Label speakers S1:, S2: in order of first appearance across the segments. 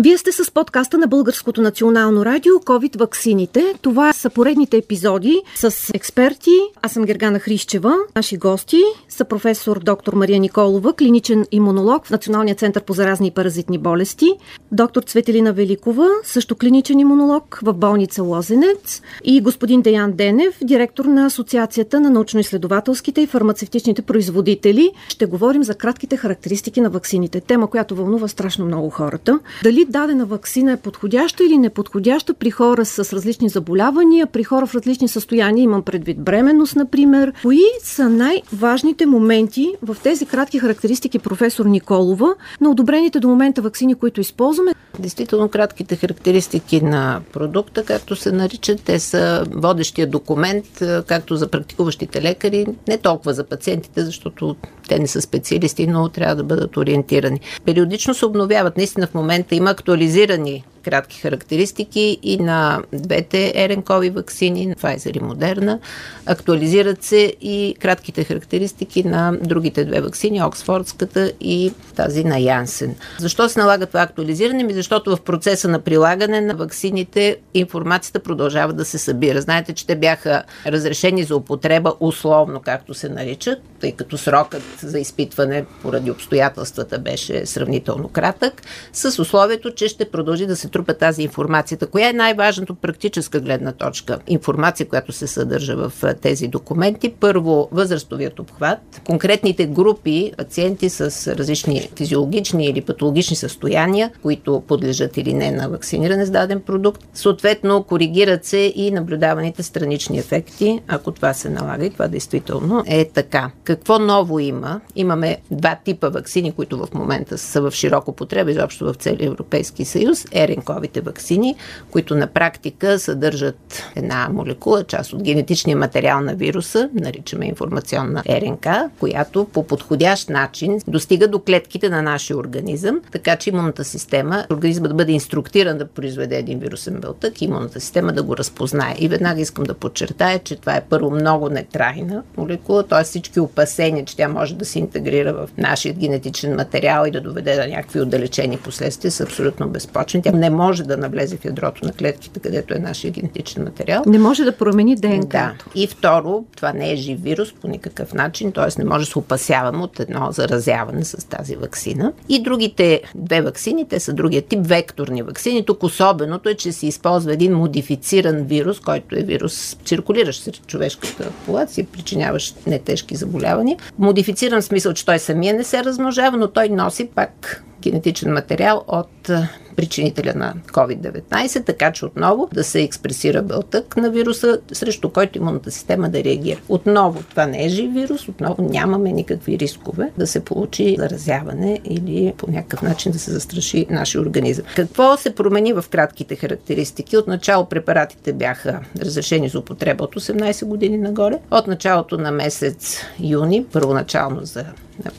S1: Вие сте с подкаста на Българското национално радио COVID ваксините. Това са поредните епизоди с експерти. Аз съм Гергана Хрищева. Наши гости са професор доктор Мария Николова, клиничен имунолог в Националния център по заразни и паразитни болести, доктор Цветелина Великова, също клиничен имунолог в болница Лозенец и господин Деян Денев, директор на Асоциацията на научно-изследователските и фармацевтичните производители. Ще говорим за кратките характеристики на ваксините. Тема, която вълнува страшно много хората. Дали дадена вакцина е подходяща или неподходяща при хора с различни заболявания, при хора в различни състояния, имам предвид бременност, например. Кои са най-важните моменти в тези кратки характеристики, професор Николова, на одобрените до момента вакцини, които използваме?
S2: Действително кратките характеристики на продукта, както се наричат, те са водещия документ, както за практикуващите лекари, не толкова за пациентите, защото те не са специалисти, но трябва да бъдат ориентирани. Периодично се обновяват. Наистина в момента има актуализирани кратки характеристики и на двете еренкови вакцини, Pfizer и Moderna. Актуализират се и кратките характеристики на другите две вакцини, Оксфордската и тази на Янсен. Защо се налага това актуализиране? Ми защото в процеса на прилагане на вакцините информацията продължава да се събира. Знаете, че те бяха разрешени за употреба условно, както се наричат, тъй като срокът за изпитване поради обстоятелствата беше сравнително кратък, с условието, че ще продължи да се трупа тази информацията. Коя е най-важното практическа гледна точка? Информация, която се съдържа в тези документи. Първо, възрастовият обхват, конкретните групи пациенти с различни физиологични или патологични състояния, които подлежат или не на вакциниране с даден продукт. Съответно, коригират се и наблюдаваните странични ефекти, ако това се налага и това действително е така. Какво ново има? Имаме два типа вакцини, които в момента са в широко потреба, изобщо в целия Европейски съюз. РНКовите вакцини, които на практика съдържат една молекула, част от генетичния материал на вируса, наричаме информационна РНК, която по подходящ начин достига до клетките на нашия организъм, така че имунната система, организмът да бъде инструктиран да произведе един вирусен белтък, имунната система да го разпознае. И веднага искам да подчертая, че това е първо много нетрайна молекула, т.е. всички опасения, че тя може да се интегрира в нашия генетичен материал и да доведе до някакви отдалечени последствия са абсолютно безпочни. Тя не може да навлезе в ядрото на клетките, където е нашия генетичен материал.
S1: Не може да промени ДНК.
S2: Да. И второ, това не е жив вирус по никакъв начин, т.е. не може да се опасяваме от едно заразяване с тази вакцина. И другите две вакцини, те са другия тип векторни вакцини. Тук особеното е, че се използва един модифициран вирус, който е вирус, циркулиращ сред човешката популация, причиняващ нетежки заболявания. Модифициран в смисъл, че той самия не се размножава, но той носи пак генетичен материал от причинителя на COVID-19, така че отново да се експресира белтък на вируса, срещу който имунната система да реагира. Отново, това не е жив вирус, отново нямаме никакви рискове да се получи заразяване или по някакъв начин да се застраши нашия организъм. Какво се промени в кратките характеристики? Отначало препаратите бяха разрешени за употреба от 18 години нагоре. От началото на месец юни, първоначално за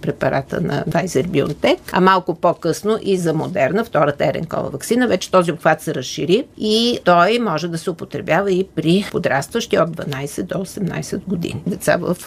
S2: препарата на Pfizer BioNTech, а малко по-късно и за Модерна, втората РНКова вакцина. Вече този обхват се разшири и той може да се употребява и при подрастващи от 12 до 18 години. Деца в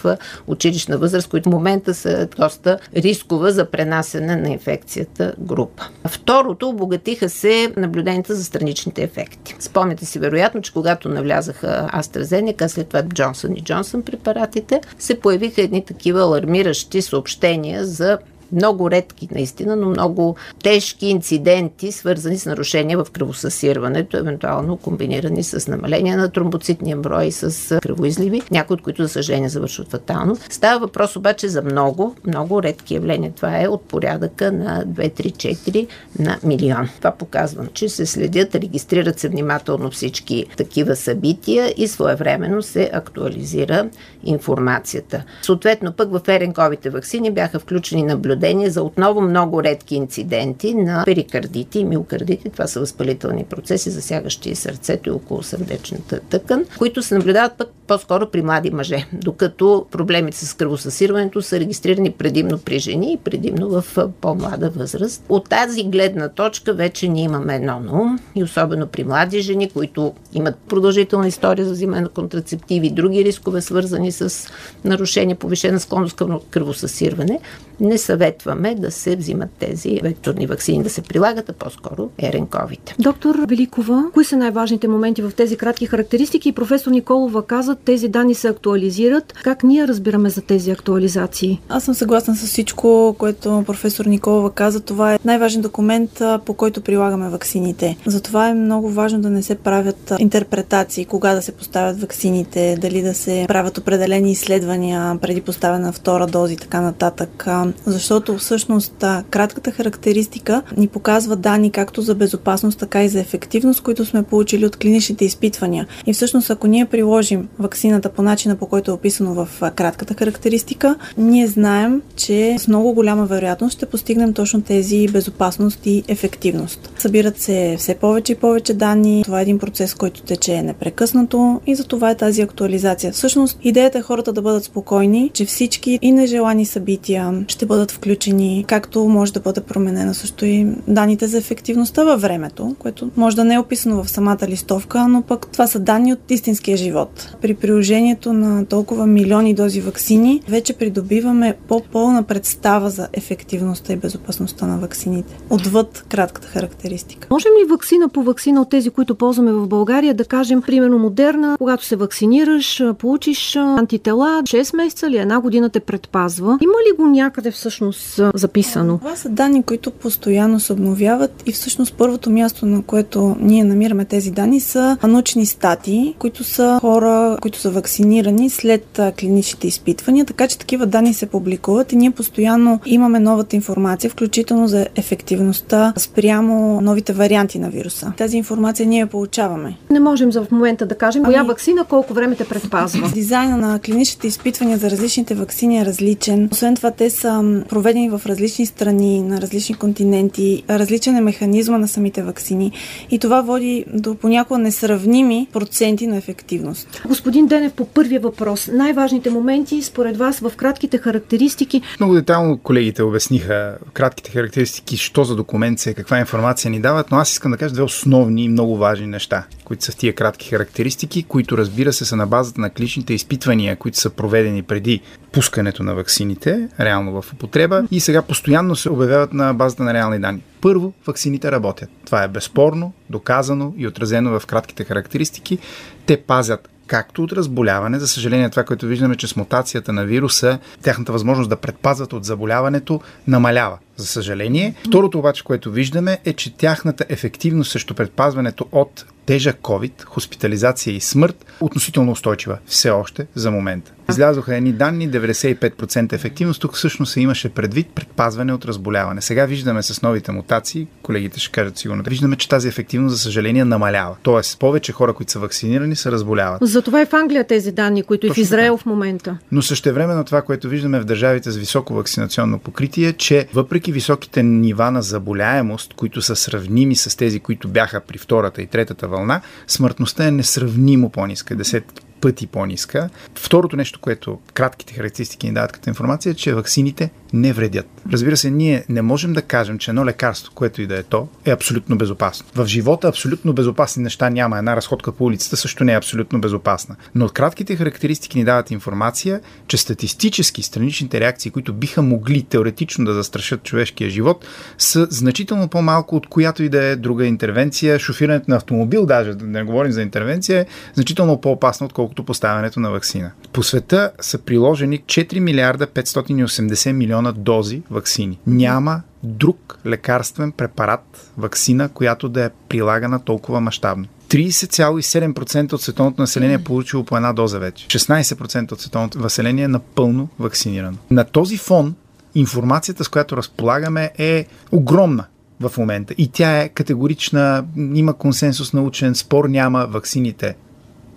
S2: училищна възраст, които в момента са доста рискова за пренасене на инфекцията група. Второто, обогатиха се наблюденията за страничните ефекти. Спомняте си вероятно, че когато навлязаха AstraZeneca, след това Джонсън и Джонсън препаратите, се появиха едни такива алармиращи съобщения съобщения за много редки наистина, но много тежки инциденти, свързани с нарушения в кръвосъсирването, евентуално комбинирани с намаление на тромбоцитния брой и с кръвоизливи, някои от които, за съжаление, завършват фатално. Става въпрос обаче за много, много редки явления. Това е от порядъка на 2-3-4 на милион. Това показва, че се следят, регистрират се внимателно всички такива събития и своевременно се актуализира информацията. Съответно, пък в еренковите вакцини бяха включени наблюдения наблюдение за отново много редки инциденти на перикардити и миокардити. Това са възпалителни процеси, засягащи сърцето и около сърдечната тъкан, които се наблюдават пък по-скоро при млади мъже, докато проблемите с кръвосъсирването са регистрирани предимно при жени и предимно в по-млада възраст. От тази гледна точка вече ние имаме едно ум и особено при млади жени, които имат продължителна история за взимане на контрацептиви, други рискове свързани с нарушение, повишена склонност към кръвосъсирване, не съветваме да се взимат тези векторни вакцини, да се прилагат, а по-скоро ерен COVID.
S1: Доктор Великова, кои са най-важните моменти в тези кратки характеристики? И професор Николова каза, тези данни се актуализират. Как ние разбираме за тези актуализации?
S3: Аз съм съгласна с всичко, което професор Николова каза. Това е най-важен документ, по който прилагаме ваксините. Затова е много важно да не се правят интерпретации, кога да се поставят ваксините, дали да се правят определени изследвания преди поставяне на втора доза и така нататък. Защото всъщност кратката характеристика ни показва данни както за безопасност, така и за ефективност, които сме получили от клиничните изпитвания. И всъщност, ако ние приложим ваксината по начина, по който е описано в кратката характеристика, ние знаем, че с много голяма вероятност ще постигнем точно тези безопасност и ефективност. Събират се все повече и повече данни. Това е един процес, който тече непрекъснато и за това е тази актуализация. Всъщност, идеята е хората да бъдат спокойни, че всички и нежелани събития ще бъдат включени, както може да бъде променена също и данните за ефективността във времето, което може да не е описано в самата листовка, но пък това са данни от истинския живот. При приложението на толкова милиони дози вакцини, вече придобиваме по-пълна представа за ефективността и безопасността на вакцините, отвъд кратката характеристика.
S1: Можем ли вакцина по вакцина от тези, които ползваме в България, да кажем, примерно модерна, когато се вакцинираш, получиш антитела, 6 месеца или една година те предпазва? Има ли го някъде всъщност записано?
S3: Това са данни, които постоянно се обновяват и всъщност първото място, на което ние намираме тези данни са научни статии, които са хора, които са вакцинирани след клиничните изпитвания, така че такива данни се публикуват и ние постоянно имаме новата информация, включително за ефективността спрямо новите варианти на вируса. Тази информация ние я получаваме.
S1: Не можем за в момента да кажем коя ами, вакцина колко време те предпазва.
S3: Дизайна на клиничните изпитвания за различните вакцини е различен. Освен това, те са проведени в различни страни, на различни континенти. Различен е механизма на самите вакцини и това води до понякога несравними проценти на ефективност.
S1: Господин Денев, по първия въпрос, най-важните моменти според вас в кратките характеристики?
S4: Много детайлно колегите обясниха кратките характеристики, що за документ се, каква информация ни дават, но аз искам да кажа две основни и много важни неща, които са в тия кратки характеристики, които разбира се са на базата на клиничните изпитвания, които са проведени преди пускането на ваксините, реално в употреба и сега постоянно се обявяват на базата на реални данни. Първо, ваксините работят. Това е безспорно, доказано и отразено в кратките характеристики. Те пазят както от разболяване. За съжаление, това, което виждаме, че с мутацията на вируса, тяхната възможност да предпазват от заболяването намалява. За съжаление. Второто обаче, което виждаме е, че тяхната ефективност срещу предпазването от тежък COVID, хоспитализация и смърт, относително устойчива все още за момента. Излязоха едни данни, 95% ефективност. Тук всъщност се имаше предвид предпазване от разболяване. Сега виждаме с новите мутации, колегите ще кажат сигурно, виждаме, че тази ефективност, за съжаление, намалява. Тоест, повече хора, които са вакцинирани, се разболяват.
S1: Затова е в Англия тези данни, които Точно и в Израел в момента.
S4: Но също време на това, което виждаме в държавите с високо вакцинационно покритие, че въпреки високите нива на заболяемост, които са сравними с тези, които бяха при втората и третата вълна, смъртността е несравнимо по-ниска, десетки пъти по-ниска. Второто нещо, което кратките характеристики ни дават като информация, е, че ваксините не вредят. Разбира се, ние не можем да кажем, че едно лекарство, което и да е то, е абсолютно безопасно. В живота абсолютно безопасни неща няма. Една разходка по улицата също не е абсолютно безопасна. Но кратките характеристики ни дават информация, че статистически страничните реакции, които биха могли теоретично да застрашат човешкия живот, са значително по-малко от която и да е друга интервенция. Шофирането на автомобил, даже да не говорим за интервенция, е значително по-опасно, отколкото поставянето на вакцина. По света са приложени 4 милиарда 580 милиона милиона дози вакцини. Няма друг лекарствен препарат, вакцина, която да е прилагана толкова мащабно. 30,7% от световното население е получило по една доза вече. 16% от световното население е напълно вакцинирано. На този фон информацията, с която разполагаме, е огромна в момента. И тя е категорична, има консенсус научен, спор няма, ваксините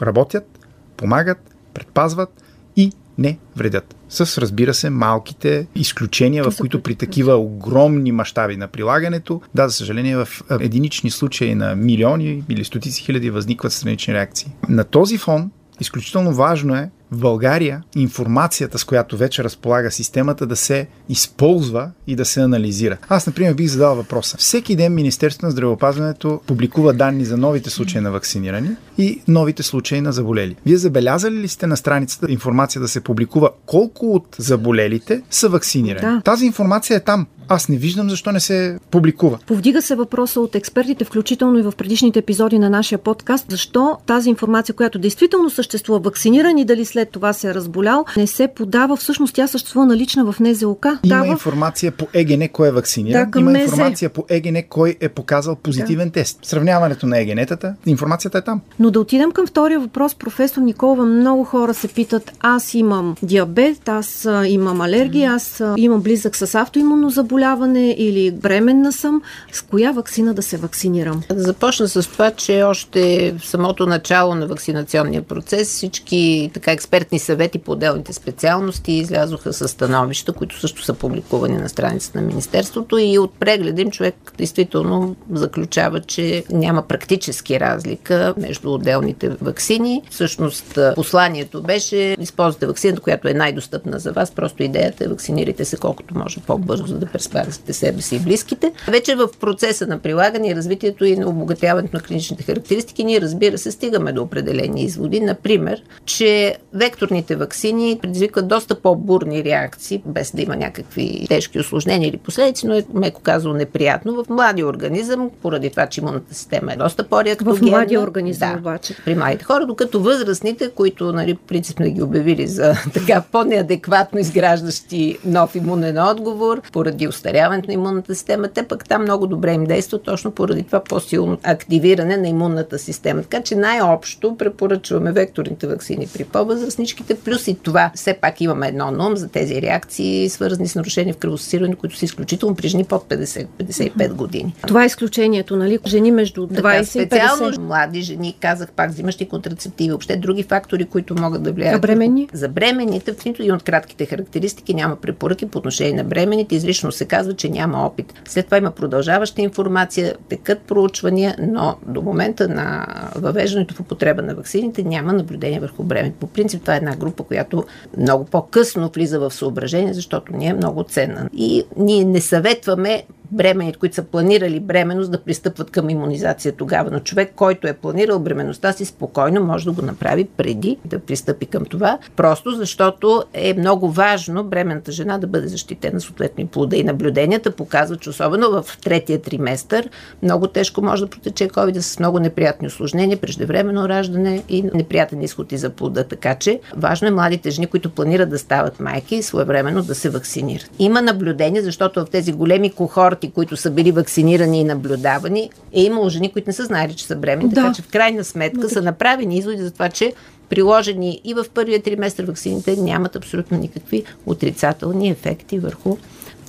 S4: работят, помагат, предпазват и не вредят. С, разбира се, малките изключения, в които при такива огромни мащаби на прилагането, да, за съжаление, в единични случаи на милиони или стотици хиляди възникват странични реакции. На този фон Изключително важно е в България информацията, с която вече разполага системата, да се използва и да се анализира. Аз, например, бих задал въпроса. Всеки ден Министерството на здравеопазването публикува данни за новите случаи на вакцинирани и новите случаи на заболели. Вие забелязали ли сте на страницата информация да се публикува колко от заболелите са вакцинирани? Да. Тази информация е там. Аз не виждам защо не се публикува.
S1: Повдига се въпроса от експертите, включително и в предишните епизоди на нашия подкаст, защо тази информация, която действително съществува, вакциниран и дали след това се е разболял, не се подава. Всъщност тя съществува налична в НЗОК.
S4: Има Дава... информация по ЕГН кой е вакциниран, да, има МЗ. информация по ЕГН кой е показал позитивен да. тест. Сравняването на ЕГН-тата, информацията е там.
S1: Но да отидем към втория въпрос, професор Николова. Много хора се питат, аз имам диабет, аз имам алергия, аз имам близък с автоимунно заболяване заболяване или бременна съм, с коя вакцина да се вакцинирам?
S2: Започна с това, че още в самото начало на вакцинационния процес всички така експертни съвети по отделните специалности излязоха с становища, които също са публикувани на страницата на Министерството и от прегледа им човек действително заключава, че няма практически разлика между отделните вакцини. Всъщност посланието беше използвате вакцината, която е най-достъпна за вас. Просто идеята е вакцинирайте се колкото може по-бързо, за да спазите себе си и близките. Вече в процеса на прилагане и развитието и на обогатяването на клиничните характеристики, ние разбира се стигаме до определени изводи. Например, че векторните вакцини предизвикват доста по-бурни реакции, без да има някакви тежки осложнения или последици, но е, меко казано, неприятно в младия организъм, поради това, че имунната система е доста по-реактогенна.
S1: В младия организъм
S2: да,
S1: обаче.
S2: При младите хора, докато възрастните, които, нали, принцип ги обявили за така по-неадекватно изграждащи нов имунен отговор, поради устаряването на имунната система, те пък там много добре им действат, точно поради това по-силно активиране на имунната система. Така че най-общо препоръчваме векторните вакцини при по-възрастничките, плюс и това все пак имаме едно ном за тези реакции, свързани с нарушения в кръвосъсиране, които са изключително при жени под 50-55 години.
S1: Това е изключението, нали? Жени между 20 така,
S2: специално и 50. млади жени, казах пак, взимащи контрацептиви, въобще други фактори, които могат да влияят.
S1: А бремени?
S2: За бременните, в нито един от кратките характеристики няма препоръки по отношение на бременните. Излишно се казва, че няма опит. След това има продължаваща информация, текат проучвания, но до момента на въвеждането в употреба на вакцините няма наблюдение върху бремето. По принцип това е една група, която много по-късно влиза в съображение, защото не е много ценна. И ние не съветваме бременните, които са планирали бременност, да пристъпват към иммунизация тогава. Но човек, който е планирал бременността си, спокойно може да го направи преди да пристъпи към това. Просто защото е много важно бременната жена да бъде защитена съответно и плода. И наблюденията показват, че особено в третия триместър много тежко може да протече COVID с много неприятни осложнения, преждевременно раждане и неприятен изход и за плода. Така че важно е младите жени, които планират да стават майки, своевременно да се вакцинират. Има наблюдение, защото в тези големи кохорти когорти, които са били вакцинирани и наблюдавани, е имало жени, които не са знаели, че са бремени. Да. Така че в крайна сметка са направени изводи за това, че приложени и в първия триместър вакцините нямат абсолютно никакви отрицателни ефекти върху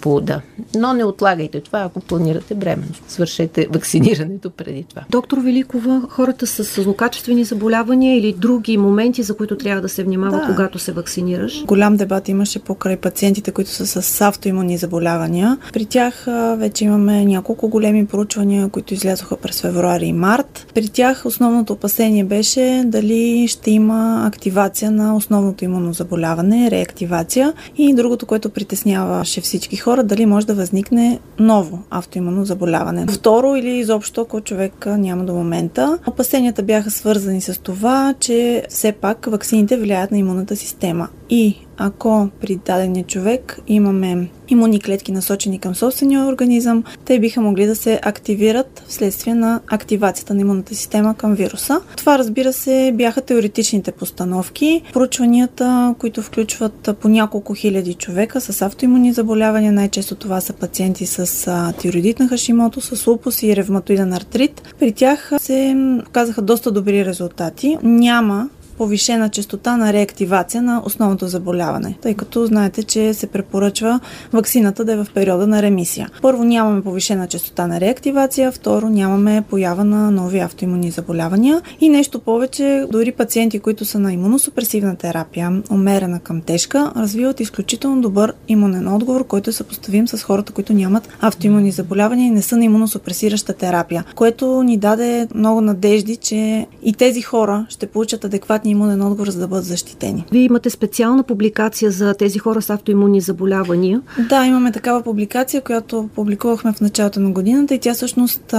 S2: плода. Но не отлагайте това, ако планирате бременност. Свършете вакцинирането преди това.
S1: Доктор Великова, хората с злокачествени заболявания или други моменти, за които трябва да се внимава, да. когато се вакцинираш?
S3: Голям дебат имаше покрай пациентите, които са с автоимунни заболявания. При тях вече имаме няколко големи проучвания, които излязоха през февруари и март. При тях основното опасение беше дали ще има активация на основното имунно заболяване, реактивация и другото, което притесняваше всички хора, дали може да възникне ново автоимунно заболяване. Второ или изобщо, ако човек няма до момента. Опасенията бяха свързани с това, че все пак ваксините влияят на имунната система. И ако при дадения човек имаме имунни клетки насочени към собствения организъм, те биха могли да се активират вследствие на активацията на имунната система към вируса. Това, разбира се, бяха теоретичните постановки. Проучванията, които включват по няколко хиляди човека с автоимунни заболявания, най-често това са пациенти с тироидит на Хашимото, с лупус и ревматоиден артрит. При тях се показаха доста добри резултати. Няма повишена частота на реактивация на основното заболяване, тъй като знаете, че се препоръчва ваксината да е в периода на ремисия. Първо нямаме повишена частота на реактивация, второ нямаме поява на нови автоимунни заболявания и нещо повече, дори пациенти, които са на имуносупресивна терапия, умерена към тежка, развиват изключително добър имунен отговор, който е съпоставим с хората, които нямат автоимунни заболявания и не са на имуносупресираща терапия, което ни даде много надежди, че и тези хора ще получат адекватни адекватния имунен отговор, за да бъдат защитени.
S1: Вие имате специална публикация за тези хора с автоимунни заболявания.
S3: Да, имаме такава публикация, която публикувахме в началото на годината и тя всъщност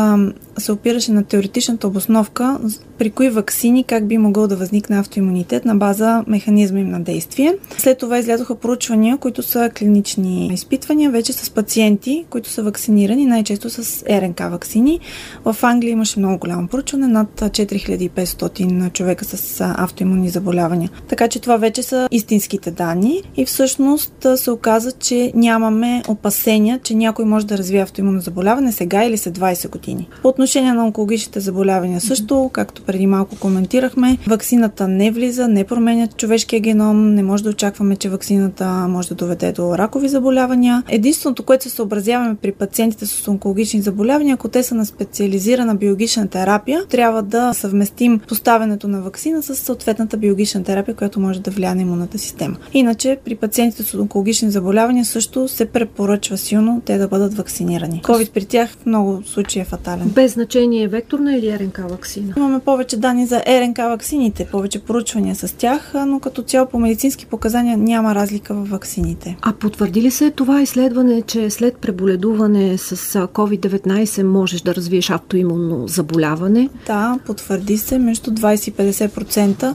S3: се опираше на теоретичната обосновка при кои вакцини как би могъл да възникне автоимунитет на база механизма им на действие. След това излязоха проучвания, които са клинични изпитвания вече с пациенти, които са вакцинирани, най-често с РНК вакцини. В Англия имаше много голямо проучване, над 4500 човека с автоимунни заболявания. Така че това вече са истинските данни и всъщност се оказа, че нямаме опасения, че някой може да развие автоимунно заболяване сега или след 20 години. По отношение на онкологичните заболявания също, както преди малко коментирахме, вакцината не влиза, не променя човешкия геном, не може да очакваме, че вакцината може да доведе до ракови заболявания. Единственото, което се съобразяваме при пациентите с онкологични заболявания, ако те са на специализирана биологична терапия, трябва да съвместим поставянето на вакцина с съответната биологична терапия, която може да влияе на имунната система. Иначе при пациентите с онкологични заболявания също се препоръчва силно те да бъдат вакцинирани. COVID при тях в много случаи е фатален.
S1: Без значение е векторна или РНК вакцина?
S3: Имаме повече данни за РНК вакцините, повече проучвания с тях, но като цяло по медицински показания няма разлика в вакцините.
S1: А потвърди ли се това изследване, че след преболедуване с COVID-19 можеш да развиеш автоимунно заболяване?
S3: Да, потвърди се между 20 и 50%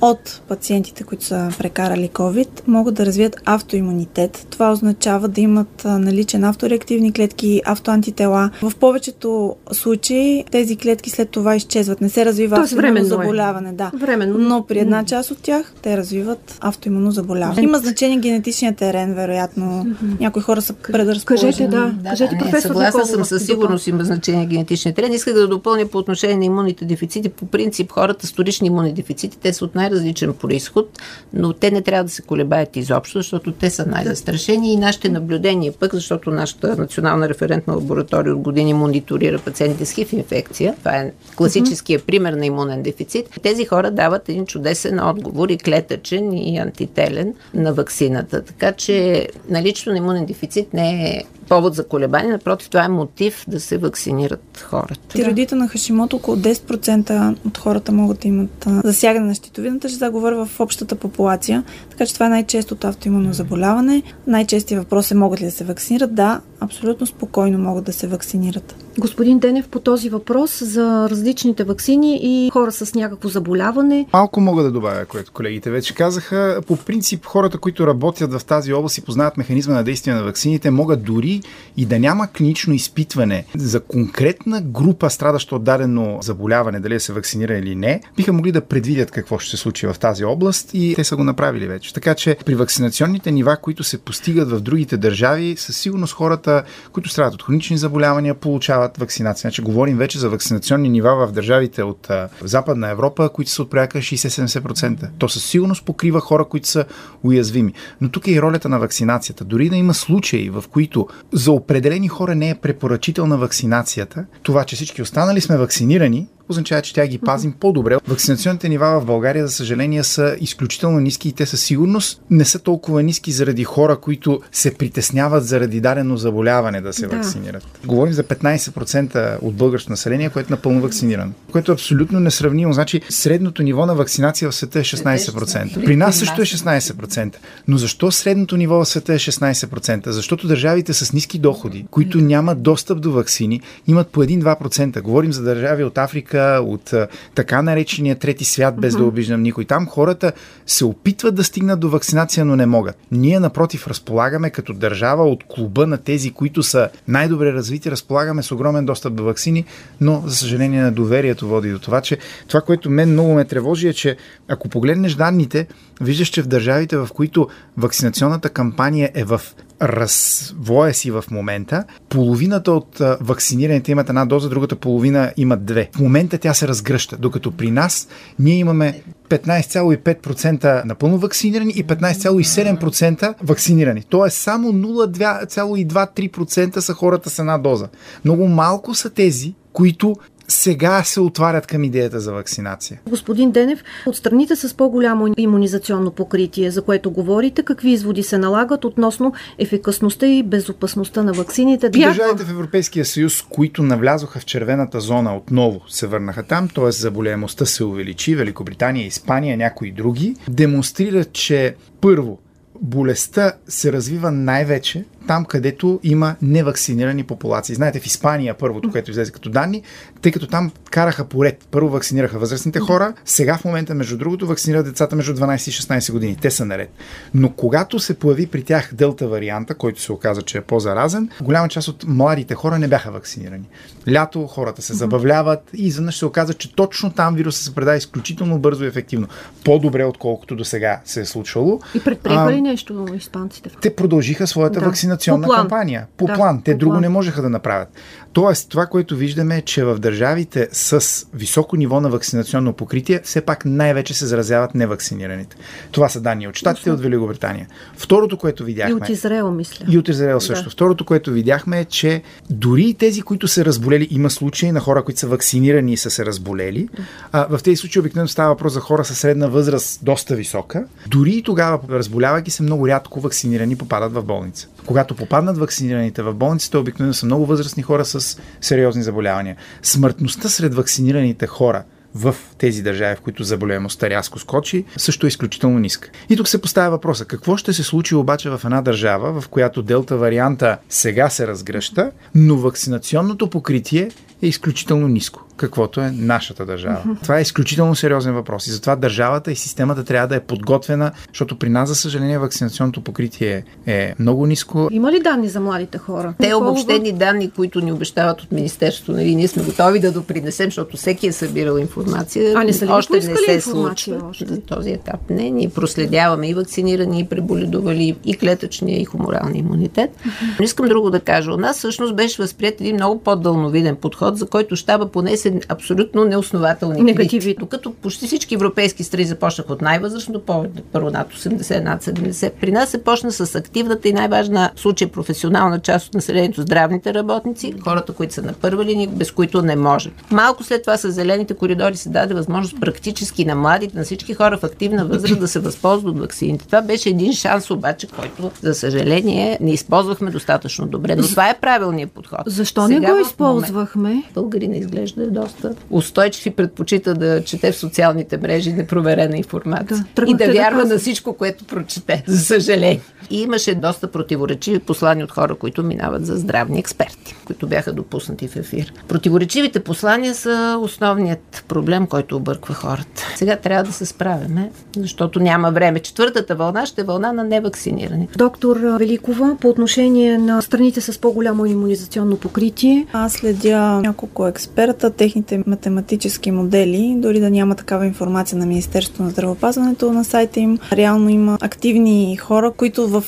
S3: от пациентите, които са прекарали COVID, могат да развият автоимунитет. Това означава да имат наличен автореактивни клетки, автоантитела. В повечето случаи тези клетки след това изчезват. Не се развива автоимунно е. заболяване. Да.
S1: Временно.
S3: Но при една част от тях те развиват автоимунно заболяване. Има значение генетичния терен, вероятно. Mm-hmm. Някои хора са предразположени.
S1: Кажете, да.
S2: да
S1: Кажете,
S2: да,
S1: професор
S2: Съгласна съм, със сигурност има значение генетичния терен. Исках да допълня по отношение на имунните дефицити. По принцип, хората с вторични имунни дефицити, те са от най-различен происход, но те не трябва да се колебаят изобщо, защото те са най-застрашени и нашите наблюдения пък, защото нашата национална референтна лаборатория от години мониторира пациентите с хив инфекция. Това е класическия пример на имунен дефицит. Тези хора дават един чудесен отговор и клетъчен и антителен на ваксината. Така че налично на имунен дефицит не е повод за колебание, напротив, това е мотив да се вакцинират хората.
S3: Тироидите на Хашимото около 10% от хората могат да имат засягане на щитовидната жлеза, говоря в общата популация, така че това е най-честото автоимунно заболяване. Най-честият въпрос е могат ли да се вакцинират? Да, абсолютно спокойно могат да се вакцинират.
S1: Господин Денев, по този въпрос за различните вакцини и хора с някакво заболяване.
S4: Малко мога да добавя, което колегите вече казаха. По принцип, хората, които работят в тази област и познават механизма на действие на вакцините, могат дори и да няма клинично изпитване за конкретна група, страдаща от дадено заболяване, дали се вакцинира или не, биха могли да предвидят какво ще се случи в тази област и те са го направили вече. Така че при вакцинационните нива, които се постигат в другите държави, със сигурност хората, които страдат от хронични заболявания, получават вакцинация. Значи говорим вече за вакцинационни нива в държавите от Западна Европа, които са от порядка 60-70%. То със сигурност покрива хора, които са уязвими. Но тук е и ролята на вакцинацията. Дори да има случаи, в които за определени хора не е препоръчителна вакцинацията, това, че всички останали сме вакцинирани, означава, че тя ги пазим по-добре. Вакцинационните нива в България, за съжаление, са изключително ниски и те със сигурност не са толкова ниски заради хора, които се притесняват заради дадено заболяване да се да. вакцинират. Говорим за 15% от българското население, което е напълно вакцинирано, което е абсолютно несравнимо. Значи средното ниво на вакцинация в света е 16%. При нас също е 16%. Но защо средното ниво в света е 16%? Защото държавите с ниски доходи, които нямат достъп до вакцини, имат по 1-2%. Говорим за държави от Африка, от така наречения трети свят, без uh-huh. да обиждам никой. Там хората се опитват да стигнат до вакцинация, но не могат. Ние, напротив, разполагаме като държава от клуба на тези, които са най-добре развити, разполагаме с огромен достъп до вакцини, но, за съжаление, на доверието води до това, че това, което мен много ме тревожи е, че ако погледнеш данните, виждаш, че в държавите, в които вакцинационната кампания е в развоя си в момента, половината от вакцинираните имат една доза, другата половина имат две. В момента тя се разгръща, докато при нас ние имаме 15,5% напълно вакцинирани и 15,7% вакцинирани. Тоест само 0,2-3% са хората с една доза. Много малко са тези, които сега се отварят към идеята за вакцинация.
S1: Господин Денев, от страните с по-голямо иммунизационно покритие, за което говорите, какви изводи се налагат относно ефикасността и безопасността на вакцините?
S4: Държавите в Европейския съюз, които навлязоха в червената зона, отново се върнаха там, т.е. заболеемостта се увеличи, Великобритания, Испания, някои други, демонстрират, че първо, болестта се развива най-вече там, където има невакцинирани популации. Знаете, в Испания първото, което излезе като данни, тъй като там караха поред. Първо вакцинираха възрастните хора, сега в момента, между другото, вакцинират децата между 12 и 16 години. Те са наред. Но когато се появи при тях делта варианта, който се оказа, че е по-заразен, голяма част от младите хора не бяха вакцинирани. Лято хората се забавляват и изведнъж се оказа, че точно там вируса се предава изключително бързо и ефективно. По-добре, отколкото до сега се е случвало.
S1: И предприеха ли нещо испанците?
S4: Те продължиха своята да. Вакцинационна по кампания. По да, план. Те по друго план. не можеха да направят. Тоест, това, което виждаме е, че в държавите с високо ниво на вакцинационно покритие, все пак най-вече се заразяват невакцинираните. Това са данни от Штатите от Великобритания. Второто, което видяхме. И
S1: от Израел, мисля.
S4: И от Израел също. Да. Второто, което видяхме е, че дори и тези, които са разболели, има случаи на хора, които са вакцинирани и са се разболели. А, в тези случаи обикновено става въпрос за хора със средна възраст, доста висока. Дори и тогава, разболявайки се, много рядко вакцинирани попадат в болница. Когато попаднат вакцинираните в болниците, обикновено са много възрастни хора с сериозни заболявания. Смъртността сред вакцинираните хора в тези държави, в които заболеваемостта рязко скочи, също е изключително ниска. И тук се поставя въпроса, какво ще се случи обаче в една държава, в която делта варианта сега се разгръща, но вакцинационното покритие е изключително ниско каквото е нашата държава. Mm-hmm. Това е изключително сериозен въпрос и затова държавата и системата трябва да е подготвена, защото при нас, за съжаление, вакцинационното покритие е много ниско.
S1: Има ли данни за младите хора?
S2: Те обобщени данни, които ни обещават от Министерството, нали, ние сме готови да допринесем, защото всеки е събирал информация.
S1: А не са ли
S2: още не се
S1: случва. Още?
S2: За този етап не. Ние проследяваме и вакцинирани, и преболедували, и клетъчния, и хуморалния имунитет. Mm-hmm. Но искам друго да кажа. У нас всъщност беше възприят един много по-дълновиден подход, за който щаба понесе се абсолютно неоснователни
S1: негативи.
S2: Докато почти всички европейски страни започнаха от най-възрастно, първо над 80, над 70. При нас се почна с активната и най-важна случай професионална част от населението, здравните работници, хората, които са на първа линия, без които не може. Малко след това с зелените коридори се даде възможност практически на младите, на всички хора в активна възраст да се възползват от вакцините. Това беше един шанс обаче, който, за съжаление, не използвахме достатъчно добре. Но това е правилният подход.
S1: Защо Сега не го използвахме?
S2: Българи не изглежда доста устойчив и предпочита да чете в социалните мрежи непроверена информация. Да, и да вярва да на всичко, което прочете, за съжаление. И имаше доста противоречиви послания от хора, които минават за здравни експерти, които бяха допуснати в ефир. Противоречивите послания са основният проблем, който обърква хората. Сега трябва да се справяме, защото няма време. Четвъртата вълна ще е вълна на невакциниране.
S1: Доктор Великова, по отношение на страните с по-голямо иммунизационно покритие.
S3: Аз следя няколко експерта, техните математически модели, дори да няма такава информация на Министерството на здравеопазването на сайта им. Реално има активни хора, които в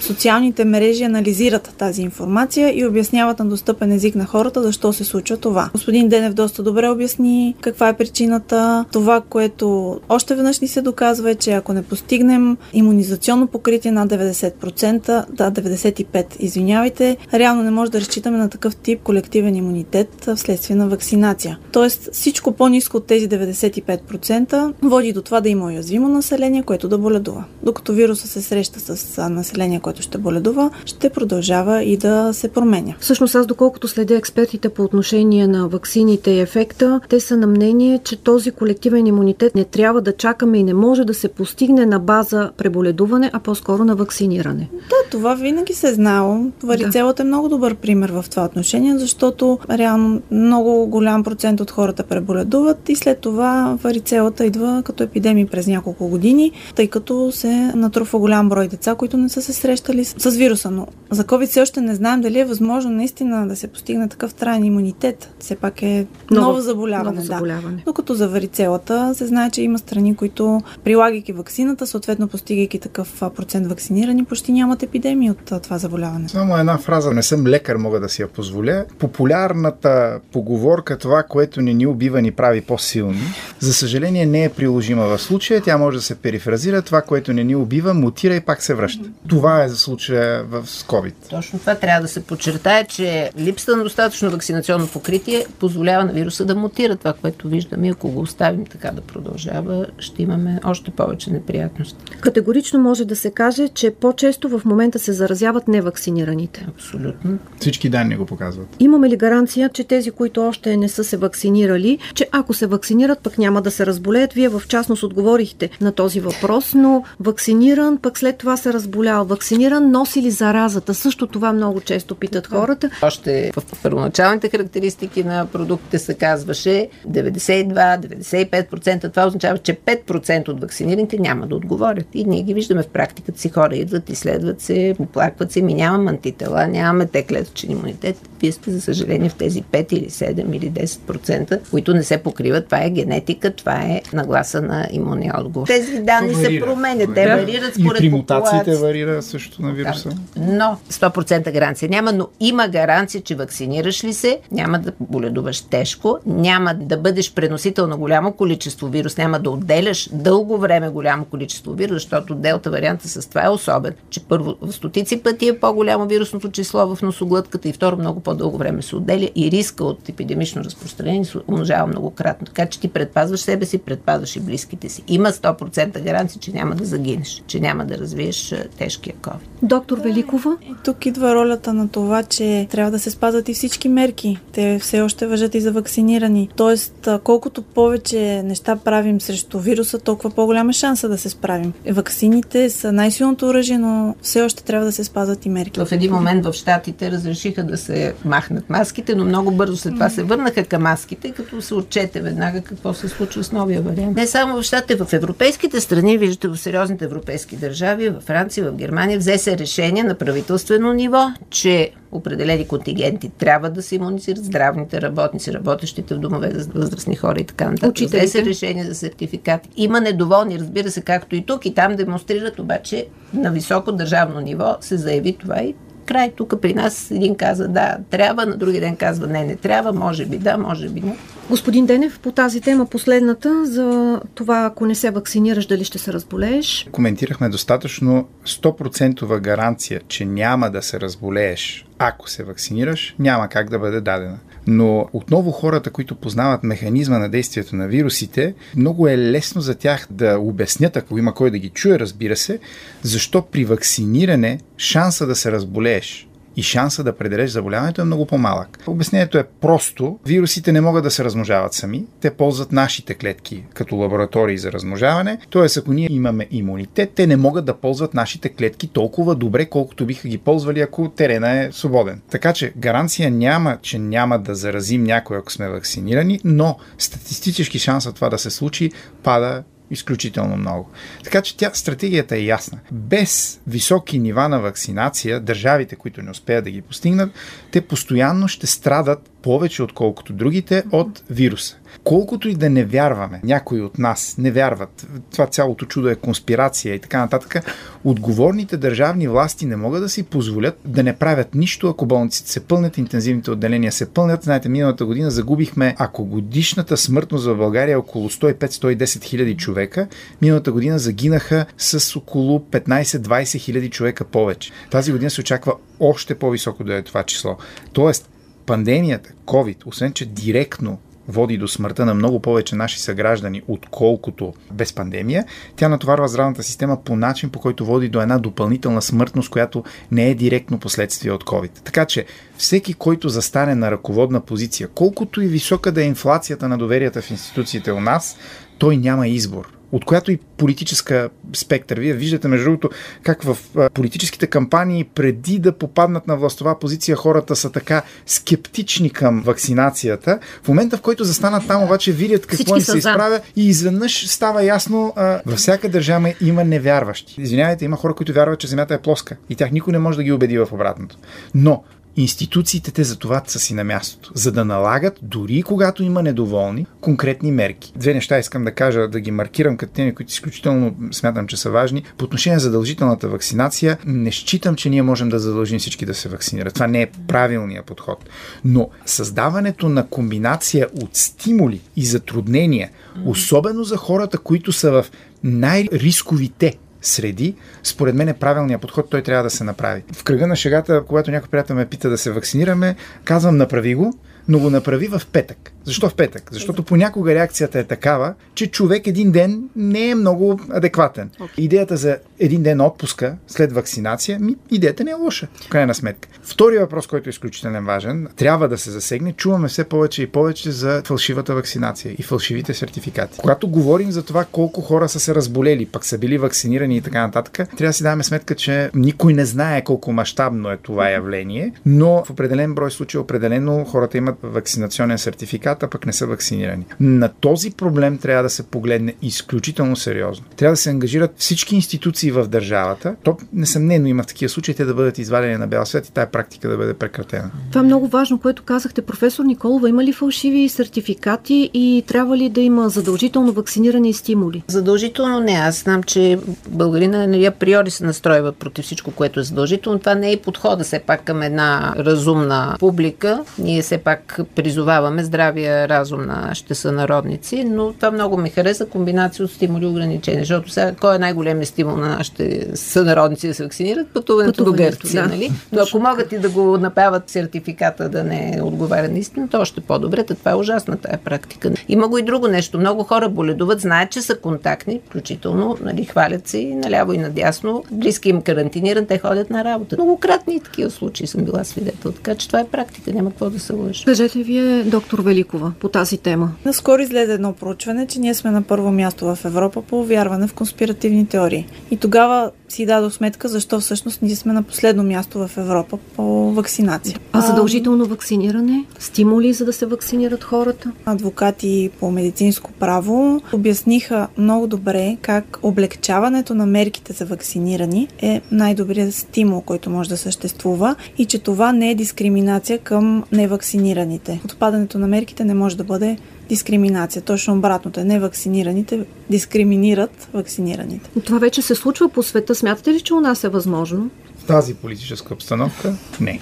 S3: социалните мрежи анализират тази информация и обясняват на достъпен език на хората защо се случва това. Господин Денев доста добре обясни каква е причината. Това, което още веднъж ни се доказва е, че ако не постигнем иммунизационно покритие на 90%, да, 95%, извинявайте, реално не може да разчитаме на такъв тип колективен имунитет вследствие на вакцинация. Тоест всичко по-низко от тези 95% води до това да има уязвимо население, което да боледува. Докато вируса се среща с население, което ще боледува, ще продължава и да се променя.
S1: Всъщност аз доколкото следя експертите по отношение на ваксините и ефекта, те са на мнение, че този колективен имунитет не трябва да чакаме и не може да се постигне на база преболедуване, а по-скоро на вакциниране.
S3: Да, това винаги се е знало. Варицелът да. е много добър пример в това отношение, защото реално много голям процент от хората преболедуват и след това варицелата идва като епидемия през няколко години, тъй като се натрупва голям брой деца, които не са се срещали с вируса. Но за COVID все още не знаем дали е възможно наистина да се постигне такъв траен имунитет. Все пак е ново, ново заболяване. Ново заболяване. Да. Докато за варицелата се знае, че има страни, които прилагайки вакцината, съответно постигайки такъв процент вакцинирани, почти нямат епидемия от това заболяване.
S4: Само една фраза, не съм лекар, мога да си я позволя. Популярната поговорка това, което не ни убива, ни прави по-силни. За съжаление не е приложима в случая. Тя може да се перифразира. Това, което не ни убива, мутира и пак се връща. Това е за случая в COVID.
S2: Точно това трябва да се подчертае, че липсата на достатъчно вакцинационно покритие позволява на вируса да мутира. Това, което виждаме, ако го оставим така да продължава, ще имаме още повече неприятности.
S1: Категорично може да се каже, че по-често в момента се заразяват невакцинираните.
S2: Абсолютно.
S4: Всички данни го показват.
S1: Имаме ли гаранция, че тези, които още не са се вакцинирали, че ако се вакцинират, пък няма да се разболеят? Вие в частност отговорихте на този въпрос, но вакциниран, пък след това се разболял. Вакциниран носи ли заразата? Също това много често питат хората.
S2: Още в първоначалните характеристики на продуктите се казваше 92-95%. Това означава, че 5% от вакцинираните няма да отговорят. И ние ги виждаме в практиката си. Хора идват, изследват се, оплакват се, ми нямам антитела, нямаме те клетъчен имунитет. Вие сте, за съжаление, в тези 5 или 7 или 10%, които не се покриват. Това е генетика, това е нагласа на имунния отговор. Тези данни се променят, те варират според
S4: И при мутациите варира също на вируса.
S2: Но 100% гаранция няма, но има гаранция, че вакцинираш ли се, няма да боледуваш тежко, няма да бъдеш преносител на голямо количество вирус, няма да отделяш дълго време голямо количество вирус, защото делта варианта с това е особен, че първо в стотици пъти е по-голямо вирусното число в носоглътката и второ много по-дълго време се отделя и риска от епидемично разпространение се умножава многократно. Така че ти предпазваш себе си, предпазваш и близките си. Има 100% гаранция, че няма да загинеш, че няма да развиеш тежкия COVID.
S1: Доктор Великова,
S3: И тук идва ролята на това, че трябва да се спазват и всички мерки. Те все още въжат и за вакцинирани. Тоест, колкото повече неща правим срещу вируса, толкова по-голяма шанса да се справим. Ваксините са най-силното оръжие, но все още трябва да се спазват и мерки.
S2: В един момент в Штатите разрешиха да се махнат маските, но много бързо след това се върнаха към маските, като се отчете веднага какво се случва с новия вариант. Не само в Штатите, в европейските страни, виждате в сериозните европейски държави, в Франция, в Германия, взе се решение на правителствено ниво, че определени контингенти трябва да се иммунизират, здравните работници, работещите в домове за възрастни хора и така нататък. Взе
S1: Учителите.
S2: се решение за сертификат. Има недоволни, разбира се, както и тук, и там демонстрират, обаче на високо държавно ниво се заяви това и край. Тук при нас един каза да, трябва, на други ден казва не, не трябва, може би да, може би не.
S1: господин Денев, по тази тема последната за това, ако не се вакцинираш, дали ще се разболееш.
S4: Коментирахме достатъчно 100% гаранция, че няма да се разболееш, ако се вакцинираш, няма как да бъде дадена. Но отново хората, които познават механизма на действието на вирусите, много е лесно за тях да обяснят, ако има кой да ги чуе, разбира се, защо при вакциниране шанса да се разболееш и шанса да предадеш заболяването е много по-малък. Обяснението е просто. Вирусите не могат да се размножават сами. Те ползват нашите клетки като лаборатории за размножаване. Тоест, ако ние имаме имунитет, те не могат да ползват нашите клетки толкова добре, колкото биха ги ползвали, ако терена е свободен. Така че гаранция няма, че няма да заразим някой, ако сме вакцинирани, но статистически шансът това да се случи пада изключително много. Така че тя, стратегията е ясна. Без високи нива на вакцинация, държавите, които не успеят да ги постигнат, те постоянно ще страдат повече отколкото другите от вируса. Колкото и да не вярваме, някои от нас не вярват, това цялото чудо е конспирация и така нататък, отговорните държавни власти не могат да си позволят да не правят нищо, ако болниците се пълнят, интензивните отделения се пълнят. Знаете, миналата година загубихме, ако годишната смъртност в България е около 105-110 хиляди човека, миналата година загинаха с около 15-20 хиляди човека повече. Тази година се очаква още по-високо да е това число. Тоест, пандемията, COVID, освен че директно води до смъртта на много повече наши съграждани, отколкото без пандемия, тя натоварва здравната система по начин, по който води до една допълнителна смъртност, която не е директно последствие от COVID. Така че всеки, който застане на ръководна позиция, колкото и висока да е инфлацията на доверията в институциите у нас, той няма избор от която и политическа спектър. Вие виждате, между другото, как в политическите кампании, преди да попаднат на властова позиция, хората са така скептични към вакцинацията. В момента, в който застанат там, обаче видят какво
S1: Всички
S4: им се изправя и изведнъж става ясно, а, във всяка държава има невярващи. Извинявайте, има хора, които вярват, че Земята е плоска и тях никой не може да ги убеди в обратното. Но институциите те за това са си на мястото, за да налагат, дори когато има недоволни, конкретни мерки. Две неща искам да кажа, да ги маркирам като теми, които изключително смятам, че са важни. По отношение на задължителната вакцинация, не считам, че ние можем да задължим всички да се вакцинират. Това не е правилният подход. Но създаването на комбинация от стимули и затруднения, особено за хората, които са в най-рисковите среди, според мен е правилният подход, той трябва да се направи. В кръга на шегата, когато някой приятел ме пита да се вакцинираме, казвам направи го, но го направи в петък. Защо в петък? Защото понякога реакцията е такава, че човек един ден не е много адекватен. Okay. Идеята за един ден отпуска след вакцинация, ми, идеята не е лоша, в крайна сметка. Втори въпрос, който е изключително важен, трябва да се засегне. Чуваме все повече и повече за фалшивата вакцинация и фалшивите сертификати. Когато говорим за това колко хора са се разболели, пък са били вакцинирани и така нататък, трябва да си даваме сметка, че никой не знае колко мащабно е това явление, но в определен брой случаи определено хората имат вакцинационен сертификат, а пък не са вакцинирани. На този проблем трябва да се погледне изключително сериозно. Трябва да се ангажират всички институции в държавата. То несъмнено има в такива случаи те да бъдат извадени на бял свет и тая практика да бъде прекратена.
S1: Това е много важно, което казахте. Професор Николова, има ли фалшиви сертификати и трябва ли да има задължително вакциниране и стимули?
S2: Задължително не. Аз знам, че българина нали, априори се настройва против всичко, което е задължително. Това не е подхода все пак към една разумна публика. Ние все пак призоваваме здравия разум на нашите сънародници, но това много ми хареса комбинация от стимули и ограничения, защото сега кой е най-големият стимул на нашите сънародници да се вакцинират? Пътуването, до Гърция, да. нали? Но ако могат и да го напяват сертификата да не отговаря на истината, още по-добре. Това е ужасна тая практика. Има го и друго нещо. Много хора боледуват, знаят, че са контактни, включително, нали, хвалят се и наляво и надясно. Близки им карантиниран, те ходят на работа. Многократни такива случаи съм била свидетел. Така че това е практика, няма какво да се лъжи.
S1: Кажете вие, доктор Великова, по тази тема.
S3: Наскоро излезе едно проучване, че ние сме на първо място в Европа по вярване в конспиративни теории. И тогава си дадох сметка защо всъщност ние сме на последно място в Европа по вакцинация.
S1: А задължително вакциниране? Стимули за да се вакцинират хората?
S3: Адвокати по медицинско право обясниха много добре как облегчаването на мерките за вакцинирани е най-добрият стимул, който може да съществува и че това не е дискриминация към невакцинираните. Отпадането на мерките не може да бъде дискриминация. Точно обратното е. Невакцинираните дискриминират вакцинираните.
S1: Това вече се случва по света. Смятате ли, че у нас е възможно?
S4: Тази политическа обстановка? Не.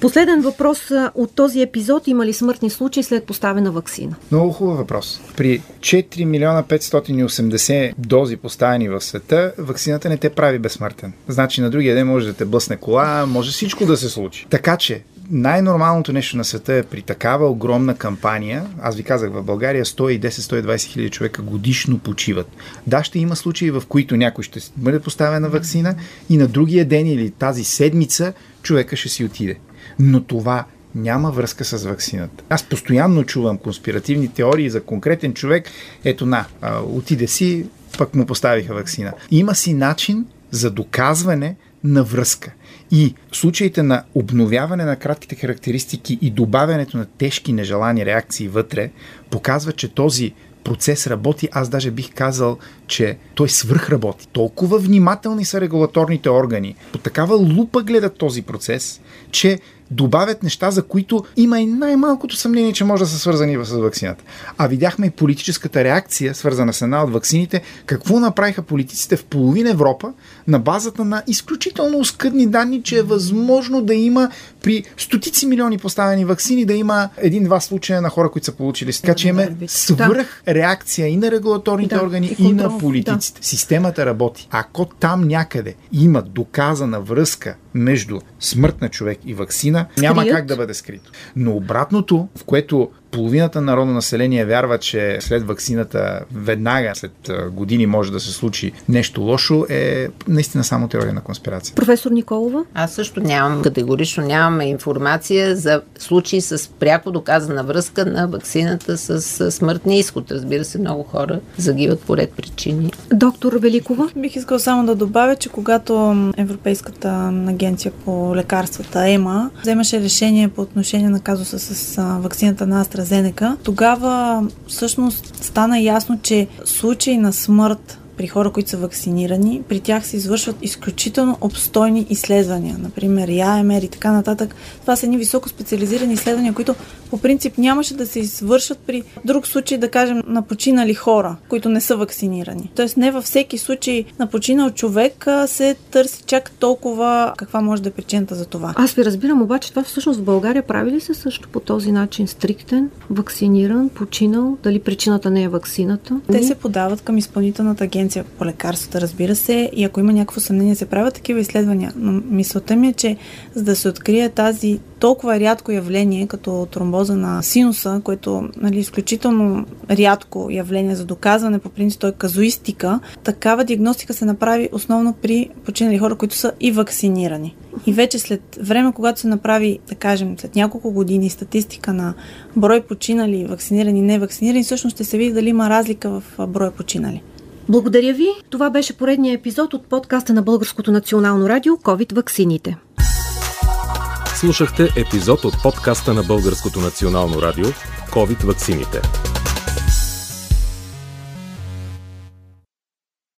S1: Последен въпрос от този епизод. Има ли смъртни случаи след поставена вакцина?
S4: Много хубав въпрос. При 4 милиона 580 дози поставени в света, вакцината не те прави безсмъртен. Значи на другия ден може да те блъсне кола, може всичко да се случи. Така че най-нормалното нещо на света е при такава огромна кампания, аз ви казах, в България 110-120 хиляди човека годишно почиват. Да, ще има случаи, в които някой ще бъде поставена вакцина и на другия ден или тази седмица човека ще си отиде. Но това няма връзка с вакцината. Аз постоянно чувам конспиративни теории за конкретен човек. Ето на, отиде си, пък му поставиха вакцина. Има си начин за доказване на връзка. И случаите на обновяване на кратките характеристики и добавянето на тежки нежелани реакции вътре показва, че този процес работи, аз даже бих казал, че той свръхработи. Толкова внимателни са регулаторните органи, по такава лупа гледат този процес, че добавят неща, за които има и най-малкото съмнение, че може да са свързани с вакцината. А видяхме и политическата реакция, свързана с една от вакцините, какво направиха политиците в половин Европа на базата на изключително оскъдни данни, че е възможно да има при стотици милиони поставени вакцини да има един-два случая на хора, които са получили. Така че имаме свръх реакция и на регулаторните да, органи, и, и на политиците. Да. Системата работи. Ако там някъде има доказана връзка между смърт на човек и вакцина, няма как да бъде скрито. Но обратното, в което половината народно население вярва, че след вакцината веднага, след години може да се случи нещо лошо, е наистина само теория на конспирация.
S1: Професор Николова?
S2: Аз също нямам, категорично нямаме информация за случаи с пряко доказана връзка на вакцината с смъртни изход. Разбира се, много хора загиват по ред причини.
S1: Доктор Великова?
S3: Бих искал само да добавя, че когато Европейската агенция по лекарствата ЕМА вземаше решение по отношение на казуса с вакцината на AstraZeneca, тогава всъщност стана ясно, че случай на смърт при хора, които са вакцинирани, при тях се извършват изключително обстойни изследвания, например ЯМР и така нататък. Това са едни високо специализирани изследвания, които по принцип нямаше да се извършат при друг случай, да кажем, на починали хора, които не са вакцинирани. Тоест не във всеки случай на починал човек се търси чак толкова каква може да е причината за това.
S1: Аз ви разбирам, обаче това всъщност в България прави ли се също по този начин стриктен, вакциниран, починал, дали причината не е вакцината?
S3: Те се подават към изпълнителната агенция по лекарствата, разбира се, и ако има някакво съмнение, се правят такива изследвания. Но мисълта ми е, че за да се открие тази толкова рядко явление, като тромбоза на синуса, което нали, е изключително рядко явление за доказване, по принцип той е казуистика, такава диагностика се направи основно при починали хора, които са и вакцинирани. И вече след време, когато се направи, да кажем, след няколко години статистика на брой починали, вакцинирани невакцинирани, всъщност ще се види дали има разлика в броя починали.
S1: Благодаря ви. Това беше поредният епизод от подкаста на Българското национално радио COVID ваксините.
S5: Слушахте епизод от подкаста на Българското национално радио COVID ваксините.